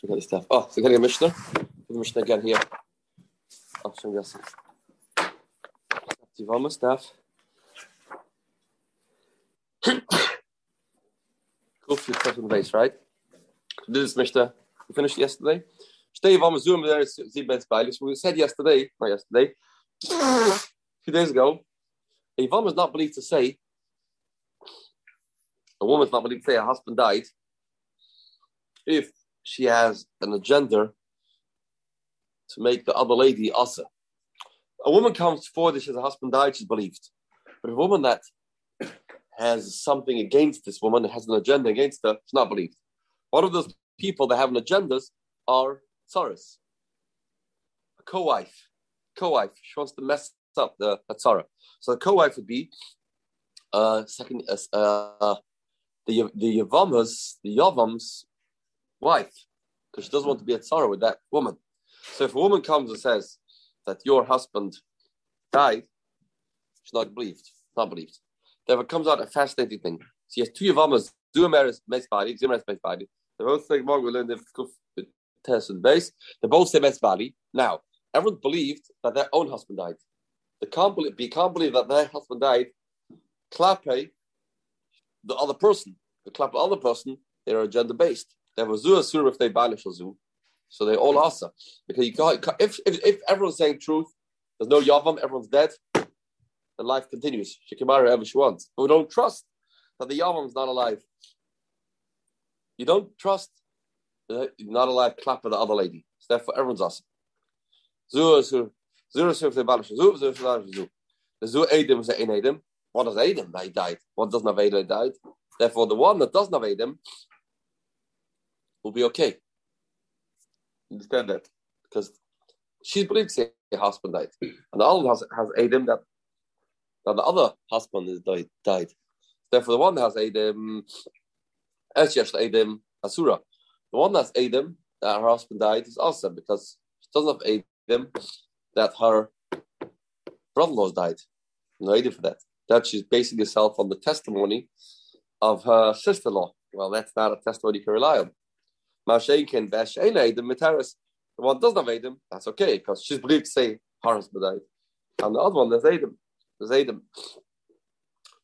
Forget the stuff. Oh, so getting a Mishnah. The Mishnah again here. Oh, so yes. Tivama stuff. Cool for the base, right? This is Mishnah. We finished yesterday. We said yesterday, not yesterday, a few days ago, Ivama is not believed to say, a woman's not believed to say her husband died if she has an agenda to make the other lady asa. A woman comes forward she has a husband died, she's believed. But a woman that has something against this woman, has an agenda against her, she's not believed. One of those people that have an agendas are tsaras. A co-wife. Co-wife. She wants to mess up the tzara. So the co-wife would be uh second uh, uh the the Yavamas, the Yavam's wife, because she doesn't want to be a tzara with that woman. So if a woman comes and says that your husband died, she's not believed. Not believed. Therefore, comes out a fascinating thing. She has two Yavamas, Duameris body, Zimeris body. They're both saying, we learned the test and base. They both say body. Now, everyone believed that their own husband died. They can't believe, they can't believe that their husband died. Klape, the other person. The clap the other person, they're gender based. They have a zu if they banish a zu. So they all asa. Because you can't, if, if, if everyone's saying truth, there's no yavam, everyone's dead, the life continues. She can marry whoever she wants. But we don't trust that the yavam's not alive. You don't trust you're not alive clap for the other lady. So therefore everyone's asa. Zu asur, zu asur if they banish a zu, zu if they banish a zu. The zu edim is ein edim. What does edim he died? What doesn't have edim they died? Therefore the one that doesn't have edim will be okay. Understand that? Because to say her husband died. And other has, has Adam that, that the other husband is died. died. Therefore, the one that has Adam, Eshesh Adam Asura. The one that's Adam, that her husband died, is also because she doesn't have Adam that her brother in law died. No Adam for that. That she's basing herself on the testimony of her sister in law. Well, that's not a testimony you can rely on. Mashaikin Veshain Adam Mitaris. The one doesn't have Adam, that's okay, because she's believed to say husband died. And the other one, there's Adam. There's Adam.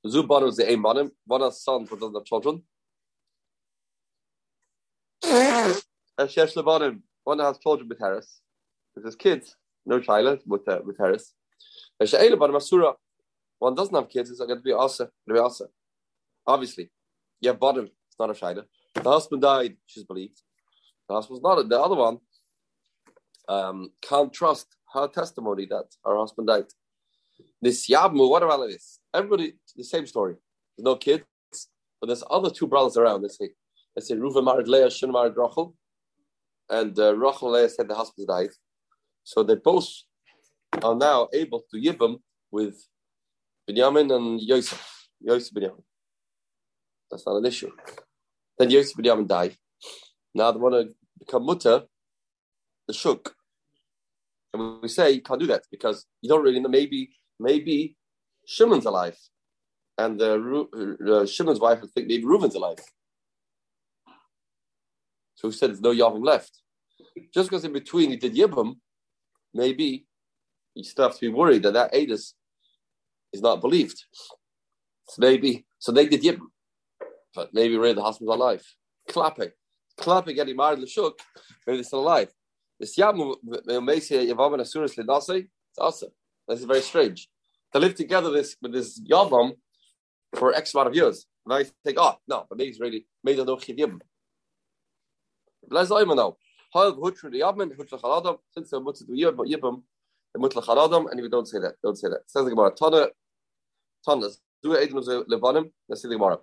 Zuban is the aim on him. One has sons, but doesn't have children. Shesh Lebanim. One has children with Harris. With his kids, no child with uh, with Harris. Shesh Lebanim Asura. One doesn't have kids, it's going to be Asa. Be Asa. Obviously, you have bottom. It's not a shaila. The husband died. She's believed. The husband's not. it. The other one um, can't trust her testimony that her husband died. This Yabmu, what about this? Everybody, the same story. There's no kids, but there's other two brothers around. They say, they say Reuven married Leah, Shimon married Rachel, and uh, Rachel Leah said the husband died. So they both are now able to give them with Binyamin and Yosef. Yosef Binyamin. That's not an issue. Then Yosef Binyamin died. Now they want to become mutter, the shuk. And we say you can't do that because you don't really know. Maybe, maybe Shimon's alive, and uh, uh, Shimon's wife would think maybe Reuven's alive. So he said there's no Yavim left. Just because in between he did Yibam, maybe you still have to be worried that that Adis is not believed. So maybe, so they did Yibam, but maybe really the husband's alive. Clapping, clapping, getting married, Lashuk, maybe they're still alive. This Yamu Yavam and Asuris Lidase, it's awesome. This is very strange. To live together this with this Yavam for X amount of years. And I think, oh no, but maybe it's really maybe no chivim. Let's know. Hal hutra the Yavam, hutra chaladam, since they're mutzah to yibam, the mutla chaladam, and if you don't say that, don't say that. Says the Gemara, Tana, Tana, Edom Lebanim, let's see the Gemara.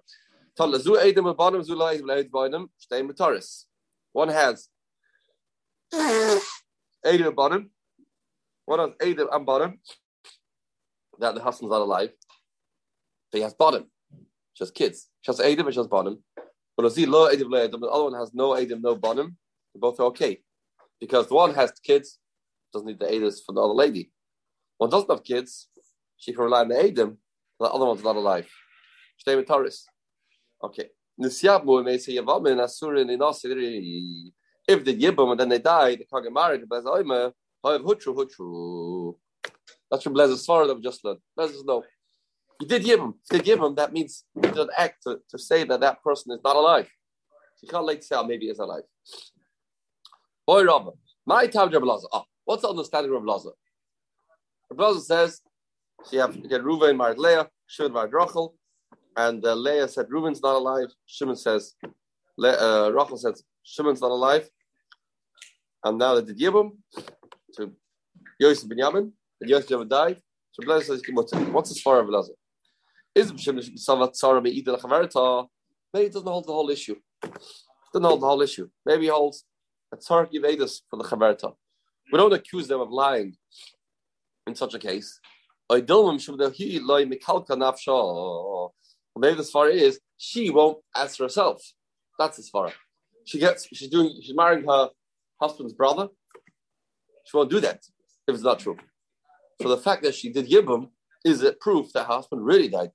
One has Adam bottom. What else? Adam and bottom. That the husband's not alive. He has bottom. Just kids. Just Adam and just bottom. But Adam. The other one has no Adam, no bottom. They both are okay. Because the one has kids, doesn't need the Adams for the other lady. One doesn't have kids, she can rely on the Adam, the other one's not alive. Stay with Taurus. Okay. Nisyabu may say Yavamin Asurin in Asiri If the Yibum and then they die, they can't get married. Hoyev Hutru Hutru. That's from Blaz's Svarad of just learned. Blaz's no. You did Yibum. You did Yibum. That means you did an act to, to say that that person is not alive. You can't like say, oh, maybe he's alive. Boy, Rabba. My time, Rabbi Lazar. Oh, what's the understanding of Lazar? Rabbi Lazar says, she have get Reuven married Leah, Shimon married Rachel, and uh, Leah said Reuben's not alive. Shimon says, Le- uh, Rachel says Shimon's not alive. And now they did Yibum to Yosef Binyamin, and Yosef never died. So Blazer says, what's the far of Blazer? Is Shimon Savat Sarah Me'ida Lachaverta? Maybe he doesn't hold the whole issue. Doesn't hold the whole issue. Maybe he holds a Tzar Givedus for the Chaverta. We don't accuse them of lying in such a case. Maybe the far is she won't answer herself. That's as far. She gets she's doing she's marrying her husband's brother. She won't do that if it's not true. So the fact that she did Yibum is it proof that her husband really died.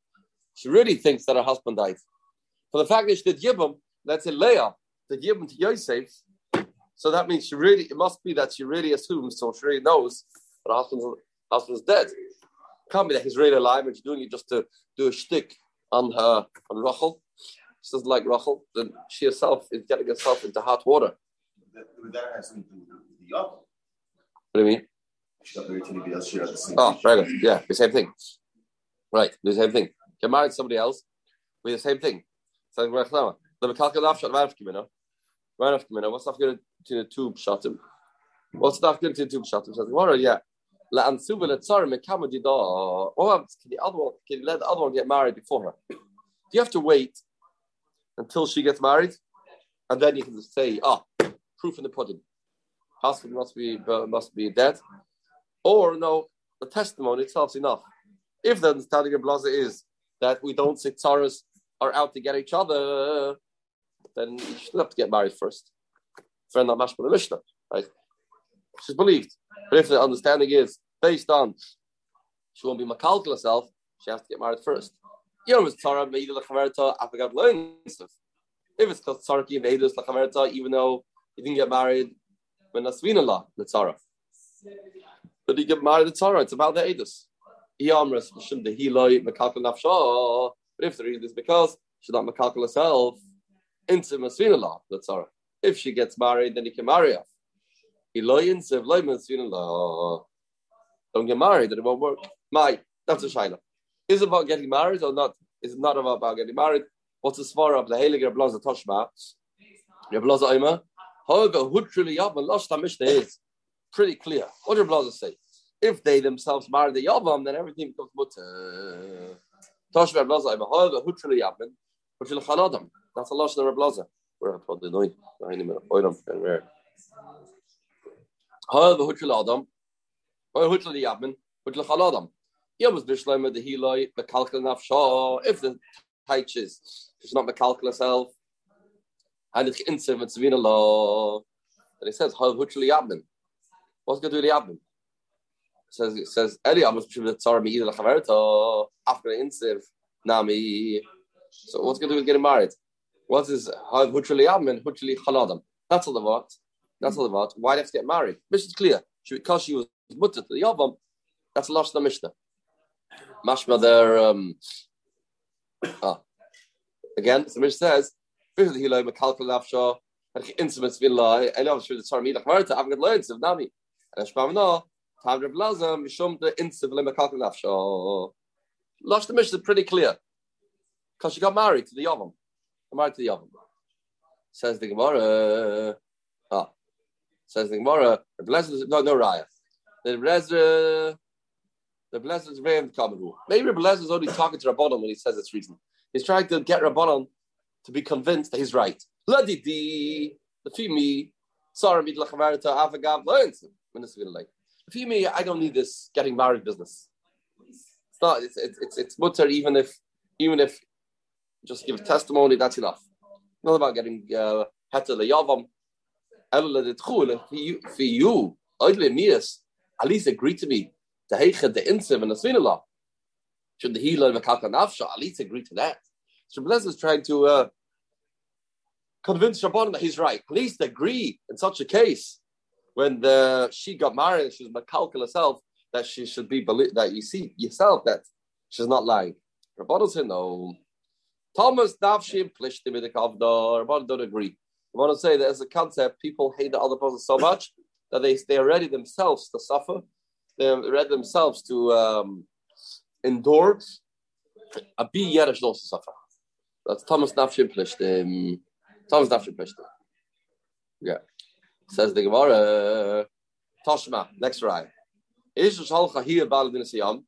She really thinks that her husband died. For the fact that she did Yibum, let's say Leah did Yibum to Yosef, so that means she really it must be that she really assumes, so she really knows that her husband's husband's dead. Can't be that he's really alive and she's doing it just to do a shtick on her on Rachel. She doesn't like Rachel, then she herself is getting herself into hot water. That has something to do with the. What do you mean? She got married to anybody else. She had the same. Oh, right. Yeah, the same thing. Right, the same thing. Get married somebody else, we the same thing. So the Mekalka Nafshat Ranaf Kimino. Ranaf Kimino. What's not good to the tube shatim? What's not good to the tube shatim? Well, yeah. Can the other one? Can you let the other one get married before her? Do you have to wait until she gets married, and then you can say, "Ah, proof in the pudding." Husband must be uh, must be dead, or no, the testimony itself is enough. If the understanding of Blaza is that we don't say tzaras are out to get each other, then you should have to get married first. Friend not mashma the Mishnah, right? She's believed. But if the understanding is based on she won't be makalkal herself, she has to get married first. If it's Tzarki Edus Lachamerta, even though he didn't get married when Nasvina La, the Tzara. But he get married the Tzara, it's about the Edus. But if the reason is because she's not makalkal herself, into Masvina La, the. If she gets married, then he can marry her. Don't get married, then it won't work. My, that's a shaila. Is it about getting married or not? Is it not about getting married? What's the svara of the Heilige Rablaza Toshma? Rablaza Oima? However, Hutrili Yavam, Losh Mishnah is pretty clear. What did Rablaza say? If they themselves marry the Yavam, then everything becomes mutter. Toshma Rablaza Oima. However, Hutrili Yavam, Hutrili Chanadam. That's a Losh However, Hutrili Adam. However, Hutrili Yavam, Hutrili Chanadam. If the teaches is not mekalkal herself, and it's insim it's vina law, then it says how huchli yabmin. What's going to do the yabmin? says it says Eli Amos b'shem the tzara me'ida lachaverta after insiv nami. So what's to do with getting married? What is how huchli yabmin huchli chaladam? That's all the what. That's all about. Why do you have to get married? Mishnah's clear. She, because she was mutter to the yavam. That's lost the mishnah. Mashma there. Um, ah, again, so Mish says, "Fifth hilo mekalkal nafsha." Intimates villa. I know sure the tzar midach marta. I've got loads of nami. And Shpamna, Tam Rav Laza, Mishum the intiv lemekalkal nafsha. Lost the Mishnah is pretty clear because she got married to the Yavam. Married to the Yavam. Says the Gemara. Ah, says the Gemara. the blessed No, no raya. The Rezra the Blazer is very uncommon. Maybe Blazer is only talking to Rabbanon when he says it's reason. He's trying to get Rabbanon to be convinced that he's right. Ladidi, the Fimi, sorry, mid lachavarita, avagav, learns like. Fimi, I don't need this getting married business. It's not. It's it's it's, it's mutter even if even if just give testimony. That's enough. Not about getting uh, heter leyavam. For you, at least agree to me the heiche, the insiv, and the swinala. Should the healer and the kalka nafsha at least agree to that? So Blaise is trying to uh, convince Rabbanon that he's right. At least agree in such a case when the she got married, she was makalkal herself that she should be that you see yourself that she's not lying. Rabbanon said no. Thomas Nafshim Plishtim in the Kavdar. Rabbanon don't agree. Rabbanon say that as a concept, people hate the other person so much that they they are ready themselves to suffer. They're ready themselves to um, endure. A be also suffer. That's Thomas Nafshim Plishtim. Thomas Nafshim Plishtim. Yeah. Says the Gemara, Toshma, next Siyam?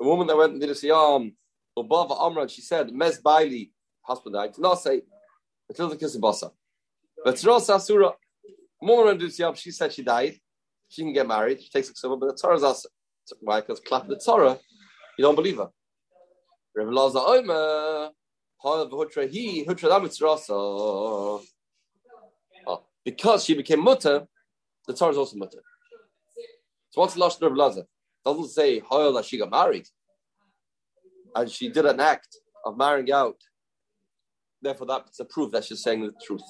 A woman that went into the Siyam, above Amran, she said, Mes Baili, husband died. Did not say, until the kiss of Basa. But Tzros Asura, a woman went into the Siyam, she said she died. She can get married. She takes a Ksubah, but the Tzara is Asa. Why? Because clap the Tzara, you don't believe her. Laza Hi, Hutra Tzrasa ah, because she became mutter, the Torah is also mutter. So what's the of Laza? Doesn't say how that she got married, and she did an act of marrying out. Therefore, that's a proof that she's saying the truth.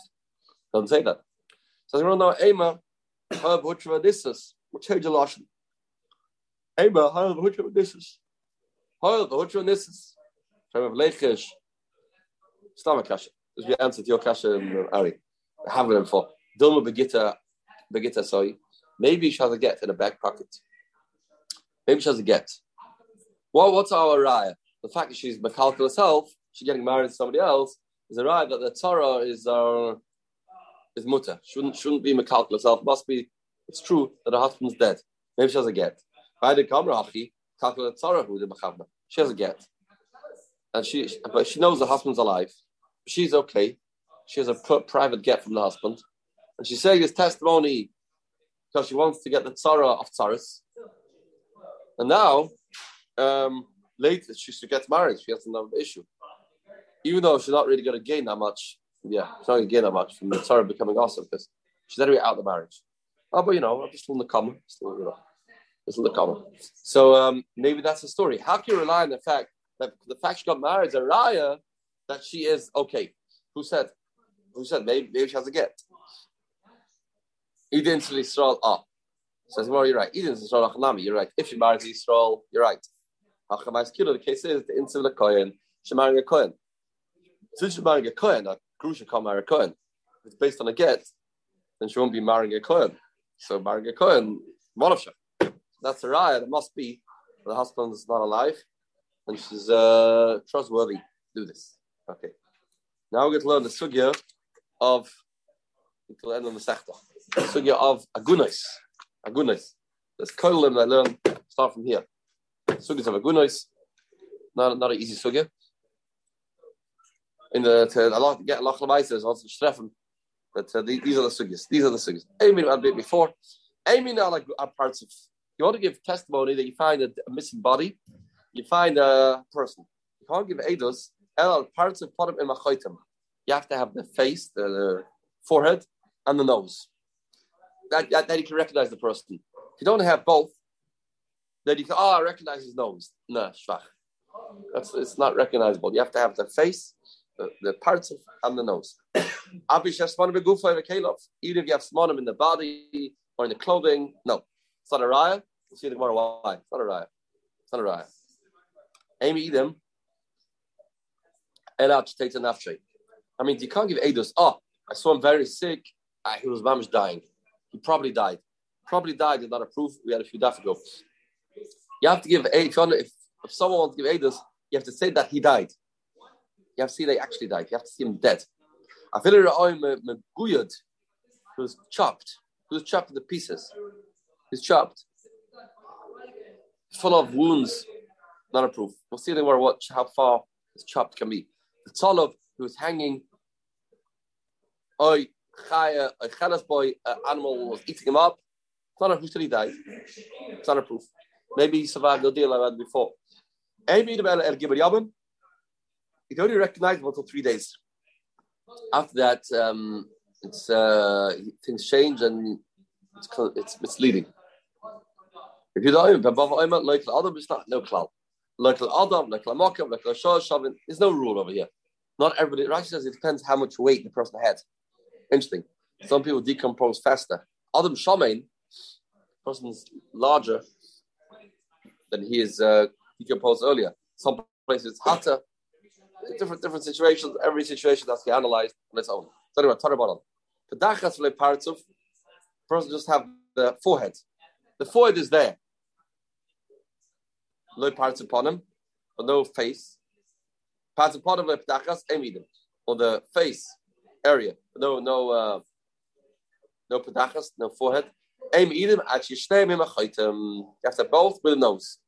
Don't say that. So don't know, Ema, this is. Which heard your lashon? Ema, how b'hutra this is. Is. From Lechish. Stomach kasha. This is the answer to your kasha, um, Ari. I have it before. Dilma Begita, Begita, sorry. Maybe she has a get in a back pocket. Maybe she has a get. Well, what's our raya? The fact that she's Makalka herself, she's getting married to somebody else, is a that the Torah is uh, is mutter. Shouldn't shouldn't be Makalka herself. Must be. It's true that her husband's dead. Maybe she has a get. By the Kamrachi, Kalkula Torah who the She has a get, and she but she knows the husband's alive. She's okay. She has a private get from the husband. And she's saying this testimony because she wants to get the tzara of tzaras. And now, um, later, she, she gets married. She has another issue. Even though she's not really going to gain that much. Yeah, she's not going to gain that much from the tzara becoming awesome because she's anyway out of the marriage. Oh, but you know, I'm just in the common. Still, you know, just in the common. So um, maybe that's the story. How can you rely on the fact that the fact she got married is a raya that she is okay? Who said? Who said maybe, maybe she has a get? Idin to Yisrael ah. Says, well, you're right. Idin to Achanami, you're right. If you marry to Yisrael, you're right. Hachamais Kilo, the case is the the Kohen, she marrying a Kohen. Since she's marrying a Kohen, a Grusha can't marry a Kohen. It's based on a get, then she won't be marrying a Kohen. So marrying a Kohen, Monofsha. That's a raya. That must be the husband is not alive and she's uh, trustworthy. Do this. Okay. Now we're going to learn the sugya of until the end of the sechta sugya of agunos. Agunos. There's kolim that I learn start from here. Sugyas of agunos. Not not an easy sugya. In the to a lot get lach lemaises also streffen. But uh, these are the sugyas. These are the sugyas. A bit before. Aiming are like parts of. You want to give testimony that you find a, a missing body. You find a person. You can't give edus. El parts of podem in machoitim. You have to have the face, the, the forehead, and the nose that, that, that you can recognize the person. If you don't have both, then you can, oh, I recognize his nose. No, schwach. That's, it's not recognizable. You have to have the face, the, parts of, and the nose. Even if you have smonim in the body or in the clothing, no. It's not a raya. We'll see the tomorrow why. It's not a raya. It's not a raya. Amy Edom, Elach takes an after. I mean, you can't give Eidos. Oh, I saw him very sick. Ah, he was mamish dying. He probably died. Probably died is not a proof. We had a few days ago. You have to give if, if someone wants to give Eidos, you have to say that he died. You have to see they actually died. You have to see him dead. I feel it He was chopped. Was chopped into pieces. He's chopped. Full of wounds. Not a proof. We'll see where what how far his chopped can be. The Tzolov, who was hanging, Oy, chaya, a uh, chelas boy, an animal was eating him up. It's not a proof that he died. It's not a proof. Maybe he survived the deal I had before. Maybe the El Gibber Yabin, it's only recognizable until three days. After that, um, it's uh, things change and it's, it's misleading. If you don't, like Adam is not no cloud. Like Adam, Lamakam, like Shah Shavin, there's no rule over here. Not everybody. Rashi says it depends how much weight the person had. Interesting. Some people decompose faster. Adam Shamein, person's larger than he is uh, decomposed earlier. Some places it's hotter. Different different situations. Every situation has to be analyzed on its own. So anyway, Tarabon. The dachas parts of person just have the forehead. The forehead is there. No parts upon him, but no face. Parts upon him, emidim, or the face area. No, no, uh, no pedachas, no forehead. Emidim at You have to both with the nose.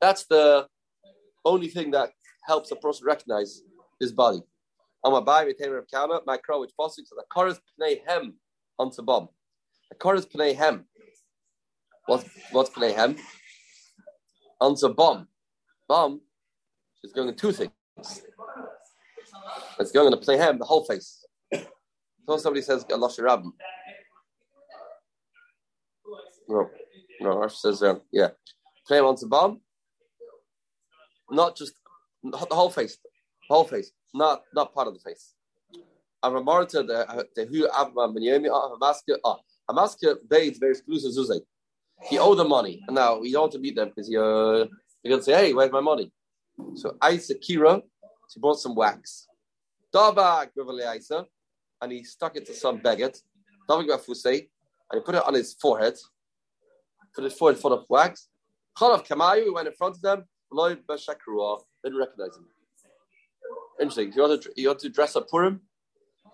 That's the only thing that helps a person recognize his body. I'm a buy of Kana, my crow which possible so the chorus pnei hem onto bomb. The chorus pnei hem. What's what's pnei hem? Onto bomb. Bomb is going in two things. It's going to play hem the whole face. So somebody says Allah Shirab. No, no, Rashi says um, yeah. Play him onto bomb not just the whole face, the whole face, not not part of the face. Avamarta the the hu avma benyomi hamaska ah hamaska bathes very exclusive zuzay. He owed the money, and now you don't want to meet them because you're gonna uh, say, hey, where's my money? So Isa Kira, she bought some wax. Dabag Isa, and he stuck it to some baguette. Dabag Fusay, and he put it on his forehead. Put his forehead full of wax. Chalav Kamayu, he went in front of them. Loy Bashakrua, didn't recognize him. Interesting. If you want to, you want to dress up Purim,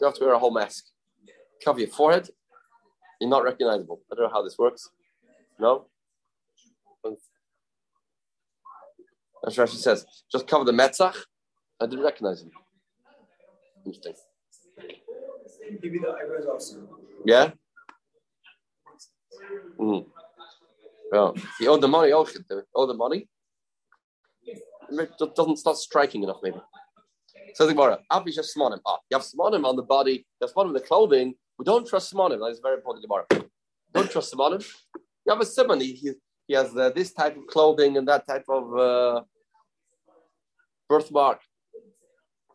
you have to wear a whole mask. Cover your forehead, you're not recognizable. I don't know how this works. No? That's what she says. Just cover the metzach. I didn't recognize him. Interesting. Maybe the eyebrows also. Yeah? Mm. Well, he owed the money, owed the money doesn't start striking enough, maybe. So the Gemara, just smonim. Ah, you have smonim on the body, you have smonim on the clothing. We don't trust smonim. That is very important. Gemara. Don't trust smonim. You have a simon. He, he has uh, this type of clothing and that type of uh, birthmark.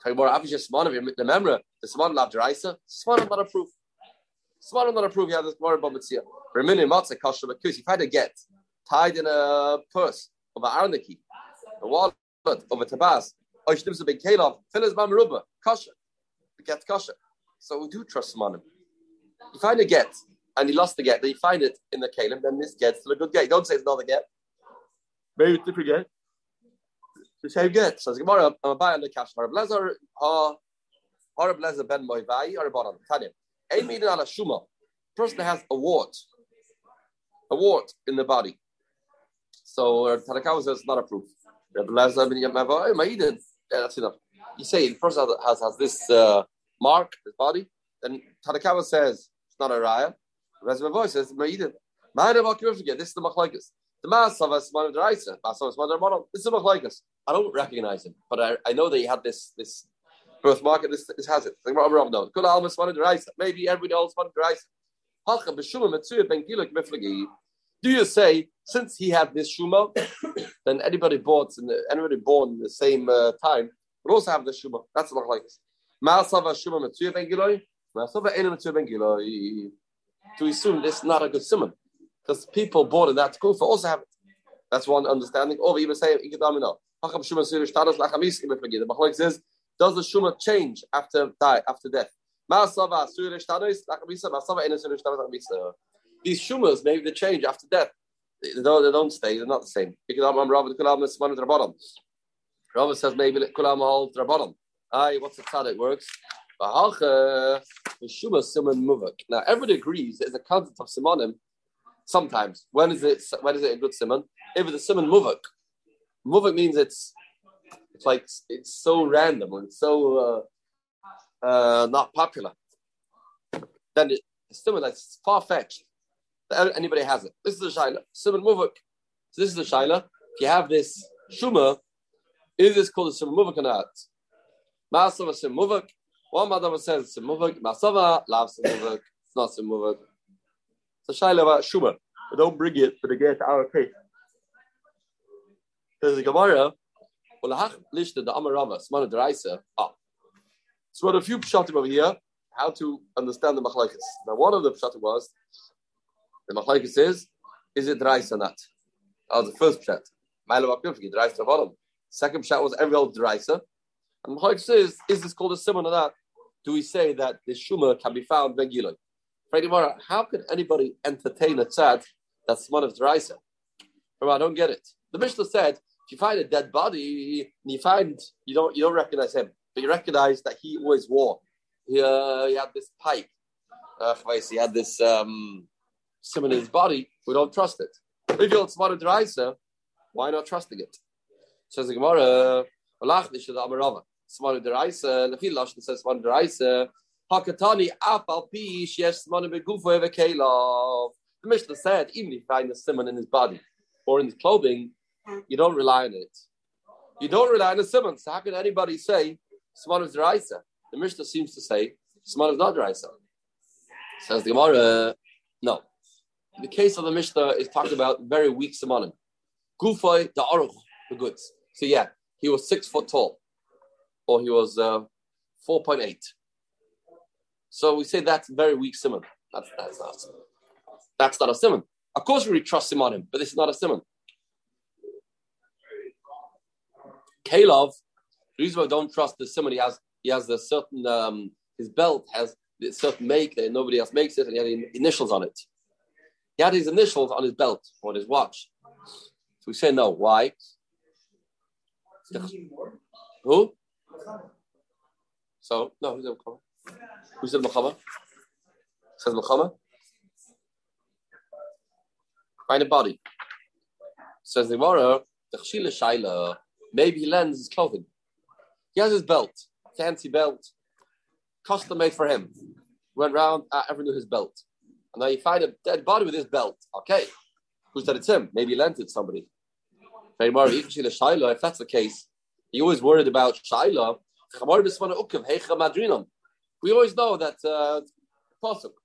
Abi just smonim. The memory, the smonim of Deraisa, smonim not approved. Smonim not approved. You have this Gemara Bamitzia. Remini matzah kasher because you find a get tied in a purse of an arniki, a wallet of a tabas, or shnims a big kelav, filas bam ruba, kasha, get kasha. So we do trust him on him. You find a get, and he lost the get, then you find it in the kalim, then this get's still a good get. Don't say it's not another get. Maybe it's different get. The same get. So it's Gemara, I'm a buy on the cash. Har blazer, ha, har blazer ben moy vai, or bottom. Tanya. Ein meeting ala shuma. Person has a wart, a wart in the body. So uh, Tanakawa says it's not a proof. That's enough. You say the person has, has this uh, mark, his body, then Tanakawa says it's not a raya. Voice says Ma'idin. This is the machlaikas. The Masavas Manu Deraisa, Masavas Manu Model. This is the machlaikas. I don't recognize him, but I, I know that he had this this birthmark and this, this has it. Maybe everybody else Manu Deraisa. Do you say since he had this shuma, then anybody bought and anybody born in the same uh, time would also have the shuma. That's what like. Ma'asava shuma metzuya ben giloi. Ma'asava ena ben giloi. To assume this is not a good simon because people born in that for also have it. That's one understanding. Or even say ikadamina. Hakam shuma sirish tadas lachamis imeflagi. The machlok says, does the shuma change after die after death? Ma'asava sirish tadas lachamisa. Ma'asava ena lachamisa these shumas, maybe they change after death. They, don't, they don't stay, they're not the same. Because Rabbi says maybe kulam hold rabbanon. Aye, what's the tzaddik works? Now everybody agrees there's a concept of simonim. Sometimes when is it? When is it a good simon? If it's a simon muvak, muvak means it's it's like it's so random and so uh, uh, not popular. Then it, it's simon that's far fetched anybody has it. This is the shaila. Simon muvak. So this is the shaila. If you have this shuma, is this called a simon muvak or not? Masava sim muvak. One madam says sim muvak. Masava lav sim muvak. It's not sim muvak. It's a shaila about shuma. Don't bring it for the get our case. There's a Gemara. Well, lishta the Amarava, Smana Deraisa. Ah, So, what a few pshatim over here, how to understand the machlekes. Now, one of the pshatim was the machlekes is, is it dry or not? That was the first pshat. Second pshat was every old deraisa. And machlekes says, is this called a simon or not? Do we say that the shuma can be found ben giloi? How can anybody entertain a tzad that's one of deraisa? I don't get it. The Mishnah said, if you find a dead body and you find you don't you don't recognize him, but you recognize that he always wore. He, uh, he had this pipe. Uh, he had this um, sim in his body. We don't trust it. Why not trusting it? Says the Gemara, says. Hakatani apal pi shesh smart begufo evekelav. The Mishnah said, even if you find a simon in his body or in his clothing, you don't rely on it. You don't rely on the simon. So how can anybody say simon is deraisa? The Mishnah seems to say simon is not deraisa. Says the Gemara, no. The case of the Mishnah is talking about very weak simonim. Gufay the aruch the goods. So yeah, he was six foot tall, or he was uh, four point eight. So we say that's very weak simon. That's that's not that's not a simon. Of course, we trust him on him, but this is not a simon. Kalov, the reason why I don't trust the simon, he has he has a certain um, his belt has a certain make that nobody else makes it, and he had initials on it. He had his initials on his belt on his watch. So we say no. Why? Who? So no, who's the Who said Muhammad? Says Muhammad. Find a body. Says the Gemara, the Chshila Shaila, maybe he lends his clothing. He has his belt, fancy belt, custom made for him. Went round, uh, everyone knew his belt. And now you find a dead body with his belt. Okay. Who said it's him? Maybe he lent it to somebody. If that's the case, he always worried about Shaila. We always know that uh, possible.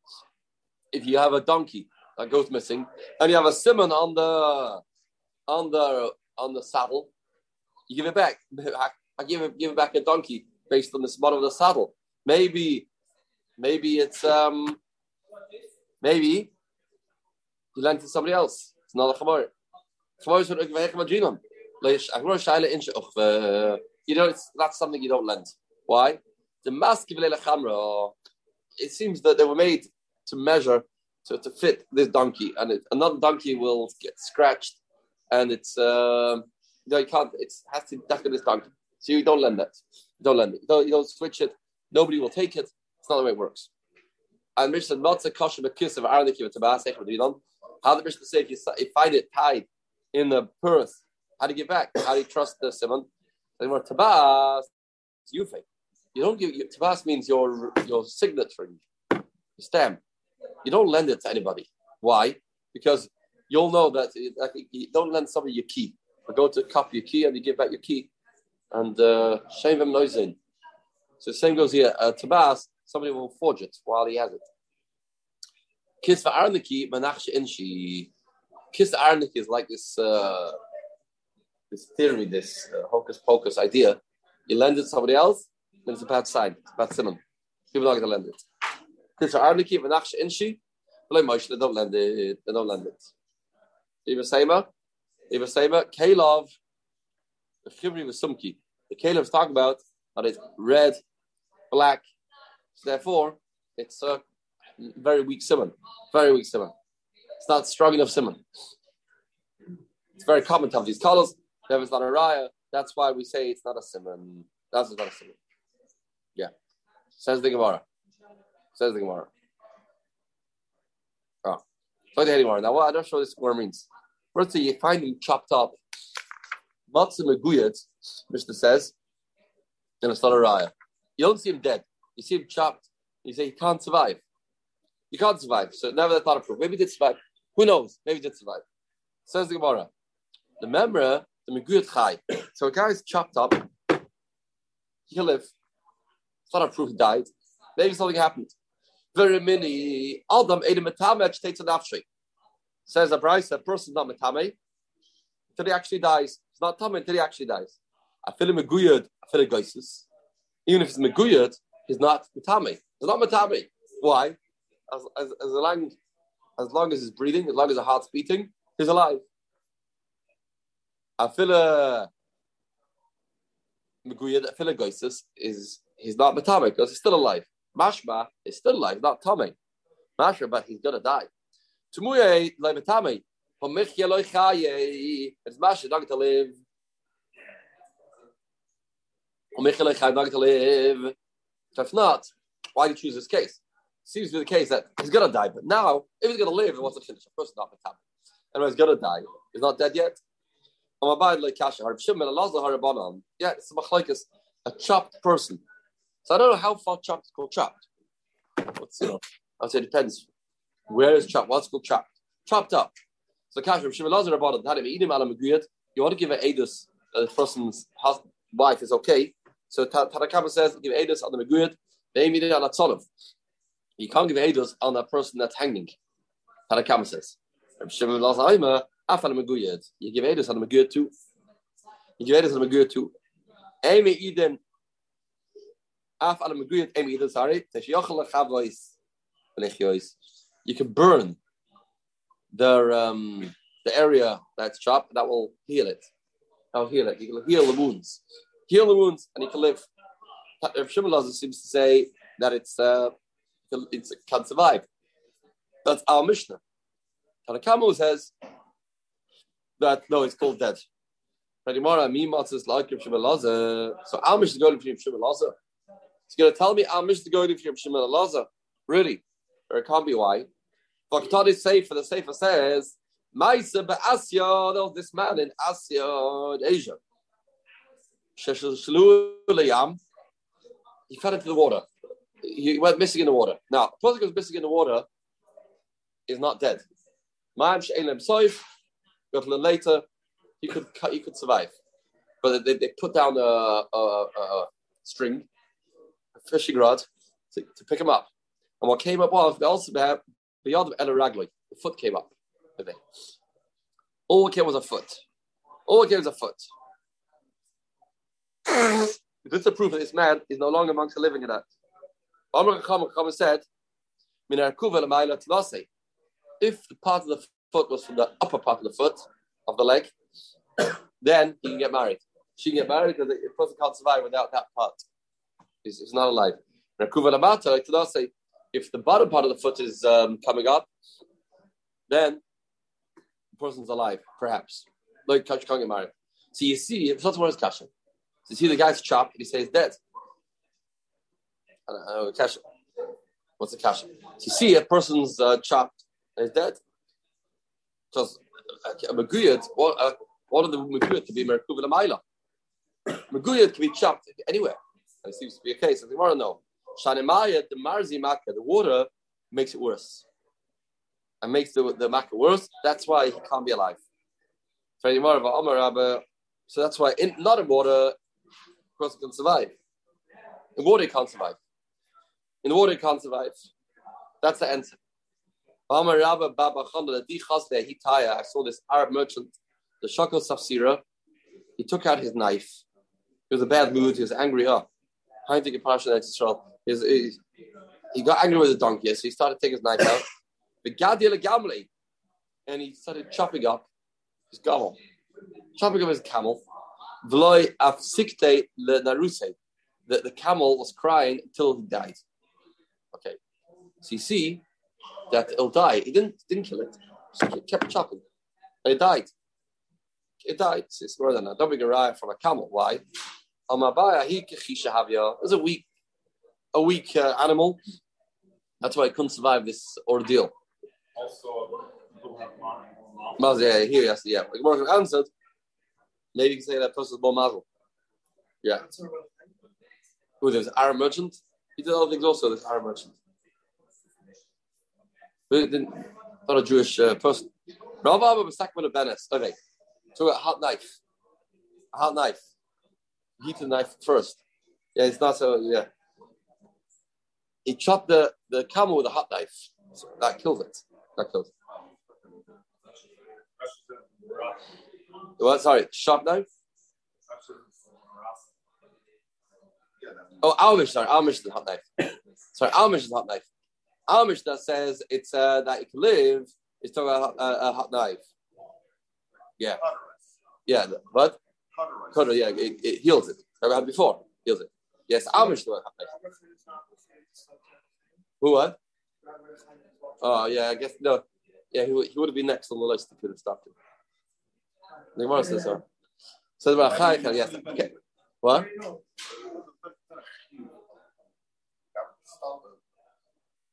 If you have a donkey that goes missing, and you have a simon on the on the on the saddle, you give it back. I give it give it back a donkey based on the spot of the saddle. Maybe maybe it's um maybe he lent to somebody else. It's not a chamor. Chamor is you know, it's that's something you don't lend. Why? The mask it seems that they were made to measure to, to fit this donkey, and it, another donkey will get scratched, and it's uh, you know you can't. It has to definitely this donkey, so you don't lend that. Don't lend it. You don't, you don't switch it. Nobody will take it. It's not the way it works. And Mishnah a kosher kiss of Aronik How the Mishnah say if you, if you find it tied in the purse, how do you give back? How do you trust the simon? Tabas, you think. You don't give tabas means your your signature, your stamp. You don't lend it to anybody. Why? Because you'll know that like, you don't lend somebody your key. Or go to copy your key and you give back your key. And uh, shame them in. So same goes here. Uh, tabas, somebody will forge it while he has it. Kiss for Arniki, Manachsh Inshi. Kiss Arniki is like this uh, this theory, this uh, hocus pocus idea. You lend it to somebody else, then it's a bad sign. It's a bad simon. People are not going to lend it. Kiss for Arniki, Manachsh Inshi. Like Moshe, they don't lend it. They don't lend it. Eva Sema, Eva Sema, Kalov, the Chibri with Sumki. The is talking about that it's red, black. So therefore, it's a very weak simon. Very weak simon. It's not strong enough simon. It's very common to have these colors. If it's not a raya, that's why we say it's not a simon. That's not a simon. Yeah. Says the Gemara. Says the Gemara. Oh. So the Gemara. Now, what I don't show this Gemara means. First, you find him chopped up. Matzah meguyat, Mishnah says, and not a raya. You don't see him dead. You see him chopped. You say he can't survive. He can't survive. So never that thought of proof. Maybe he did survive. Who knows? Maybe he did survive. Says the Gemara. The member, the meguyat chai. So a guy is chopped up. He'll live. It's not a proof he died. Maybe something happened. Very many. Adam ate a metamech takes an afshri. Says a price, a person's not metame until he actually dies. It's not tummy until he actually dies. I feel him meguyad, I feel a geisis. Even if it's meguyad, he's not matami. He's not matami. Why? As, as, as long as long as he's breathing, as long as the heart's beating, he's alive. Afila uh, Meguyad Afila Goisis is he's not matami because he's still alive. Mashma is still alive, not Tommy. Mashma, but he's gonna die. Tumuye matami. It's Mashma not to live. Not to live. If not, why do you choose this case? Seems to be the case that he's gonna die, but now if he's gonna live, he wants to finish. Of course, not matami. Anyway, he's gonna die. He's not dead yet. Yeah, it's a machlekes, a chopped person. So I don't know how far chopped is called chopped. What's you know? I'd say it depends. Where is chopped? What's called chopped? Chopped up. So Kash Rav Shimon Lazar about. You want to give an edus a person's husband, wife is okay. So Tanakama says give edus on the meguyat. They mean it on. You can't give edus on a person that's hanging. Tanakama says. You give edus on the meguyat too. You give edus on the meguyat too. Amy Eden. Af on the meguyat. Amy Eden. Sorry. You can burn the um, the area that's chopped, that will heal it. That will heal it. You can heal the wounds. Heal the wounds, and he can live. If Shimon seems to say that it's uh, it can survive. That's our Mishnah. Tanakamu says that no, it's called dead. So our Mishnah is going to Shimon. He's going to tell me our Mishnah going to Shimon. Really? Or it can't be why. Vaktari Sefer, the Sefer says, Maisa Asya, there was this man in Asya, in Asia. He fell into the water. He went missing in the water. Now, a person goes missing in the water is not dead. Ma'am She'elim Soif, got a little later, he could he could survive. But they, they put down a, a, a string, a fishing rod, to, to pick him up. And what came up was also Beyond El Ragli, the foot came up. All it came was a foot. All it came was a foot. This is a proof that this man is no longer amongst the living in that. Amr Chacham said, if the part of the foot was from the upper part of the foot, of the leg, then he can get married. She can get married because the person can't survive without that part. He's, he's not alive. if the bottom part of the foot is um, coming up, then the person's alive, perhaps. Like Kash can't get married. So you see, it's not one is Kasha. You see the guy's chopped, and he says dead. I don't know. What's the? So you see a person's uh, chopped and he's dead. Because a Maguyat, uh, one of the Maguyat could be Merkuv Amaila. Maguyat can be chopped anywhere. And it seems to be a case. I want to know. Shanimaya, the marzi makkah, the water makes it worse. And makes the, the makkah worse. That's why he can't be alive. So that's why in not in water, person can survive. In water, he can't survive. In the water, he can't survive. That's the answer. I saw this Arab merchant, the Shakal Safsira. He took out his knife. He was a bad mood. He was angry. Oh, I think he's, he got angry with the donkey, so he started taking his knife out. And he started chopping up his camel, chopping up his camel. V'loy afsikte le naruse. The, the camel was crying until he died. Okay, so you see that it'll die. He didn't didn't kill it. So he kept chopping. And it died. It died. It's more than a double from a camel. Why? It was a weak a weak uh, animal. That's why I couldn't survive this ordeal. Also, yeah, here, yes, yeah. Like Morgan answered, you can say that person is more mazel. Yeah. Who there's Arab merchant? He did other things also, this Arab merchant. Not a Jewish uh, person. Rav Abba was about a Benes. Okay. So a hot knife. A hot knife. Heat the knife first. Yeah, it's not so, yeah he chopped the, the camel with a hot knife. So that killed it. That killed it. What? Sorry, sharp knife? Oh, Mishnah, sorry, Mishnah is a hot knife. sorry, Mishnah is a hot knife. Our Mishnah says it's uh, that it can live, it's talking about a, a, hot knife. Yeah. Yeah, but cutter, yeah, it, it heals it. Never had before, heals it. Yes, our Mishnah is a hot knife. Who what? Oh yeah, I guess no. Yeah, he, he would have been next on the list if he could have stopped him. The Gemara says so. Says about Chayachar, yes. Okay. What?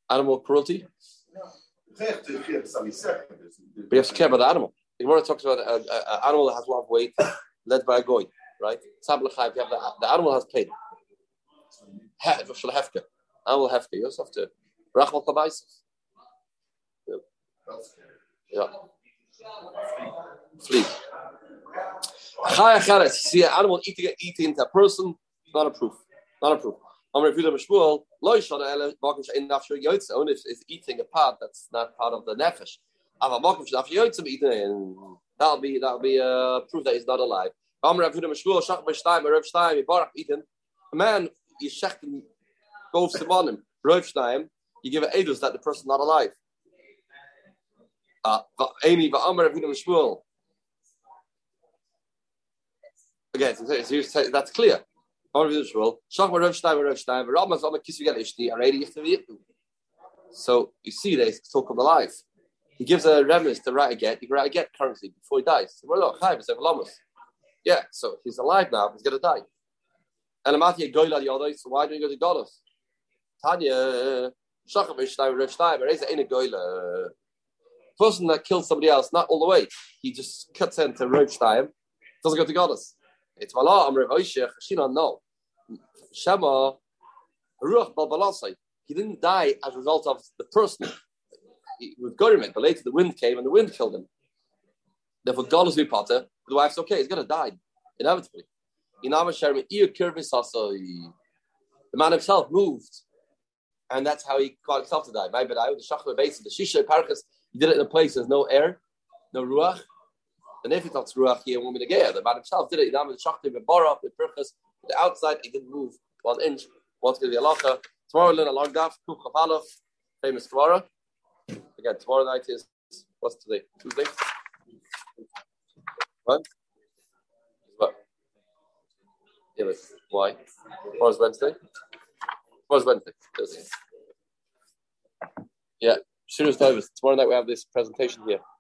Animal cruelty? But you have to care about the animal. The Gemara talks about an animal that has a lot of weight, led by a goy, right? Sabla Chai, you have the, the animal has pain. He- For the hefka. Animal hefka. You also have to. Rachmal kabaisis. Yeah. Flea. Chaya. See an animal eating eating into a person, not a proof. Not a proof. Only if it's eating a part that's not part of the nefesh. That'll be that'll be a proof that he's not alive. A man, you shech him, goes to on him, Rav you give an edus that the person's not alive. Uh, to be it. So you see, they still come life. He gives a remiss to write a get. He can write a get currently before he dies. Yeah, so he's alive now. He's going to die. And Amati Goyla the other. So why do you go to Golos? Tanya, in a Goyla. Person that kills somebody else, not all the way. He just cuts into Rav doesn't go to Golos. It's Malah, Amr Shina, no. Shema, Ruach Balbalasai. He didn't die as a result of the person. Was government, but later the wind came and the wind killed him. Therefore, God is potter. The wife's okay. He's to die inevitably. The man himself moved, and that's how he caused himself to die. Bad, the shachar base, the shisha parkas. He did it in a place there's no air, no ruach. And if it's not ruach, he won't be the. The man himself did it. Inama the shachar bebara, the parkas. The outside, he didn't move one inch. What's going to be a lacha? Tomorrow, we'll learn a long daf. Kuf famous tomorrow. Again, tomorrow night is what's today? Tuesday. What? What? Yeah, but why? Tomorrow's Wednesday. Tomorrow's Wednesday. Yeah, soon as Tomorrow night we have this presentation here.